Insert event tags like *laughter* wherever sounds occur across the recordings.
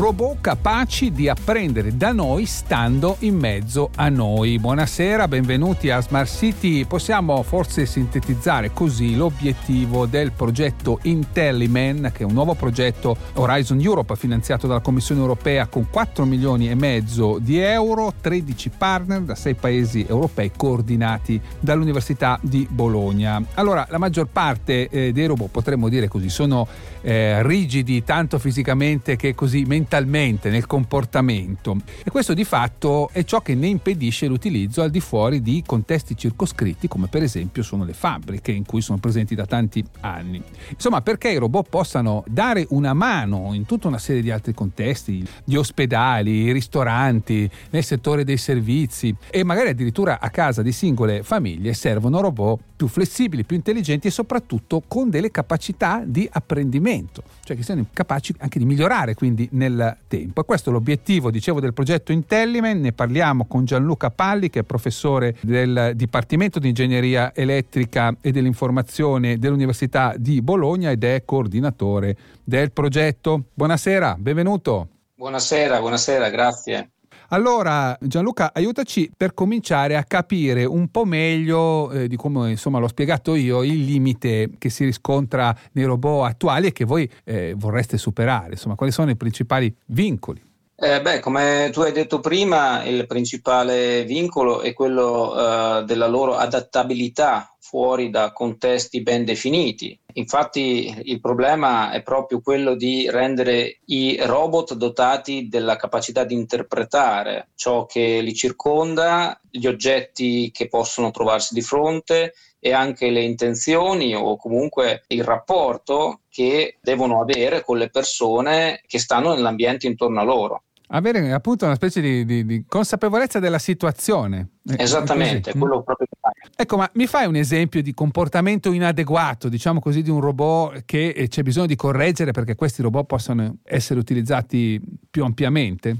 robot capaci di apprendere da noi stando in mezzo a noi. Buonasera, benvenuti a Smart City. Possiamo forse sintetizzare così l'obiettivo del progetto Intelliman, che è un nuovo progetto Horizon Europe finanziato dalla Commissione europea con 4 milioni e mezzo di euro, 13 partner da 6 paesi europei coordinati dall'Università di Bologna. Allora, la maggior parte eh, dei robot, potremmo dire così, sono eh, rigidi tanto fisicamente che così mentalmente mentalmente, nel comportamento. E questo di fatto è ciò che ne impedisce l'utilizzo al di fuori di contesti circoscritti, come per esempio sono le fabbriche in cui sono presenti da tanti anni. Insomma, perché i robot possano dare una mano in tutta una serie di altri contesti, gli ospedali, i ristoranti, nel settore dei servizi e magari addirittura a casa di singole famiglie, servono robot più flessibili, più intelligenti e soprattutto con delle capacità di apprendimento, cioè che siano capaci anche di migliorare quindi nel tempo. E questo è l'obiettivo, dicevo, del progetto Intellimen, ne parliamo con Gianluca Palli che è professore del Dipartimento di Ingegneria Elettrica e dell'Informazione dell'Università di Bologna ed è coordinatore del progetto. Buonasera, benvenuto. Buonasera, buonasera, grazie. Allora, Gianluca, aiutaci per cominciare a capire un po' meglio eh, di come insomma, l'ho spiegato io il limite che si riscontra nei robot attuali e che voi eh, vorreste superare. Insomma, quali sono i principali vincoli? Eh, beh, come tu hai detto prima, il principale vincolo è quello eh, della loro adattabilità fuori da contesti ben definiti. Infatti il problema è proprio quello di rendere i robot dotati della capacità di interpretare ciò che li circonda, gli oggetti che possono trovarsi di fronte e anche le intenzioni o comunque il rapporto che devono avere con le persone che stanno nell'ambiente intorno a loro avere appunto una specie di, di, di consapevolezza della situazione. Eh, Esattamente, quello proprio che fai. Ecco, ma mi fai un esempio di comportamento inadeguato, diciamo così, di un robot che eh, c'è bisogno di correggere perché questi robot possano essere utilizzati più ampiamente?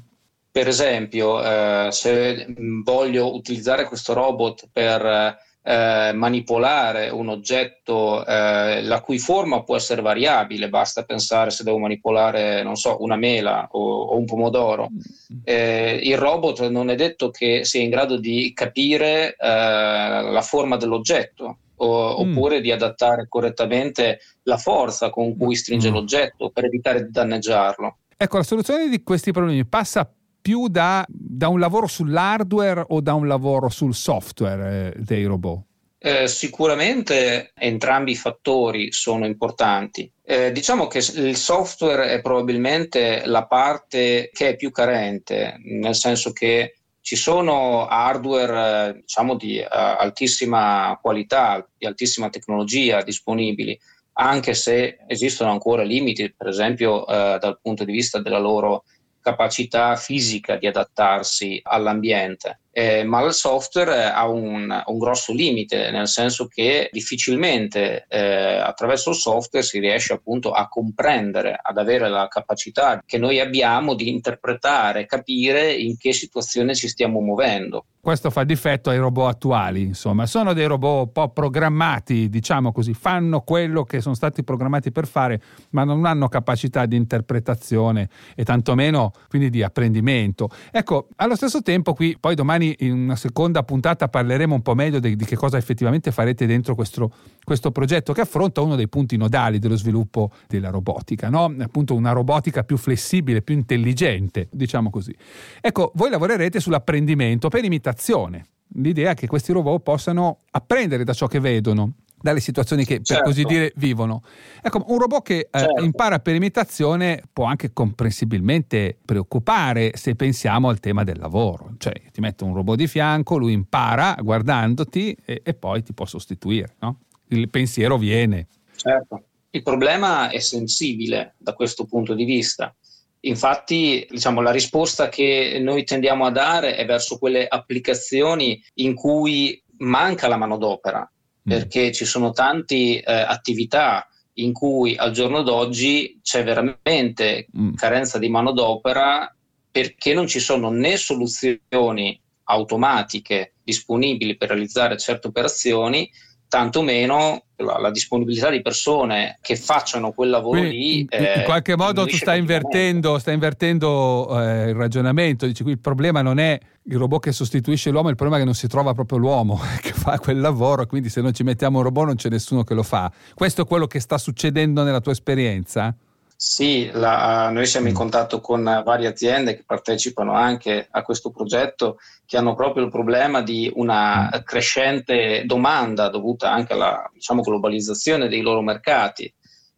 Per esempio, eh, se voglio utilizzare questo robot per eh, manipolare un oggetto eh, la cui forma può essere variabile, basta pensare se devo manipolare, non so, una mela o, o un pomodoro. Mm-hmm. Eh, il robot non è detto che sia in grado di capire eh, la forma dell'oggetto. O, mm. oppure di adattare correttamente la forza con cui stringe mm. l'oggetto per evitare di danneggiarlo. Ecco, la soluzione di questi problemi passa più da, da un lavoro sull'hardware o da un lavoro sul software eh, dei robot? Eh, sicuramente entrambi i fattori sono importanti. Eh, diciamo che il software è probabilmente la parte che è più carente, nel senso che ci sono hardware eh, diciamo, di uh, altissima qualità, di altissima tecnologia disponibili, anche se esistono ancora limiti, per esempio uh, dal punto di vista della loro capacità fisica di adattarsi all'ambiente eh, ma il software ha un, un, grosso limite, nel senso che difficilmente eh, attraverso il software si riesce appunto a comprendere, ad avere la capacità che noi abbiamo di interpretare, capire in che situazione ci stiamo muovendo. Questo fa difetto ai robot attuali, insomma, sono dei robot un po' programmati, diciamo così, fanno quello che sono stati programmati per fare, ma non hanno capacità di interpretazione e tantomeno quindi di apprendimento. Ecco, allo stesso tempo qui poi domani domani in una seconda puntata parleremo un po' meglio di, di che cosa effettivamente farete dentro questo, questo, progetto che affronta uno dei punti nodali dello sviluppo della robotica, no? appunto una robotica più flessibile, più intelligente, diciamo così. Ecco, voi lavorerete sull'apprendimento per imitazione. L'idea è che questi robot possano apprendere da ciò che vedono dalle situazioni che certo. per così dire vivono. Ecco, un robot che eh, certo. impara per imitazione può anche comprensibilmente preoccupare se pensiamo al tema del lavoro, cioè ti metto un robot di fianco, lui impara guardandoti e, e poi ti può sostituire, no? Il pensiero viene. Certo. Il problema è sensibile da questo punto di vista. Infatti, diciamo, la risposta che noi tendiamo a dare è verso quelle applicazioni in cui manca la manodopera. Perché ci sono tante eh, attività in cui al giorno d'oggi c'è veramente mm. carenza di manodopera perché non ci sono né soluzioni automatiche disponibili per realizzare certe operazioni, tantomeno la, la, disponibilità di persone che facciano quel lavoro Quindi, lì. In, in eh, qualche modo tu stai invertendo, stai invertendo eh, il ragionamento, dici qui il problema non è il robot che sostituisce l'uomo, il problema è che non si trova proprio l'uomo *laughs* che fa quel lavoro, quindi se non ci mettiamo un robot non c'è nessuno che lo fa. Questo è quello che sta succedendo nella tua esperienza? Sì, la, noi siamo in mm. contatto con varie aziende che partecipano anche a questo progetto che hanno proprio il problema di una mm. crescente domanda dovuta anche alla diciamo, globalizzazione dei loro mercati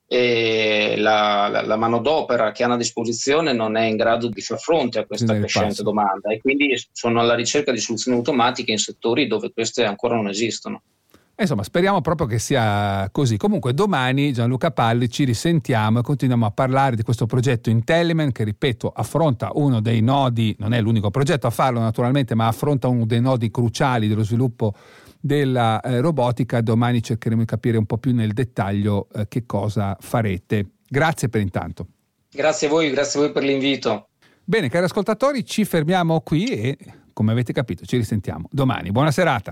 e la, la, la, manodopera che hanno a disposizione non è in grado di far fronte a questa crescente passo. domanda e quindi sono alla ricerca di soluzioni automatiche in settori dove queste ancora non esistono. Insomma, speriamo proprio che sia così. Comunque, domani Gianluca Palli ci risentiamo e continuiamo a parlare di questo progetto Intellimen che, ripeto, affronta uno dei nodi, non è l'unico progetto a farlo naturalmente, ma affronta uno dei nodi cruciali dello sviluppo della eh, robotica. Domani cercheremo di capire un po' più nel dettaglio eh, che cosa farete. Grazie per intanto. Grazie a voi, grazie a voi per l'invito. Bene, cari ascoltatori, ci fermiamo qui e, come avete capito, ci risentiamo domani. Buona serata.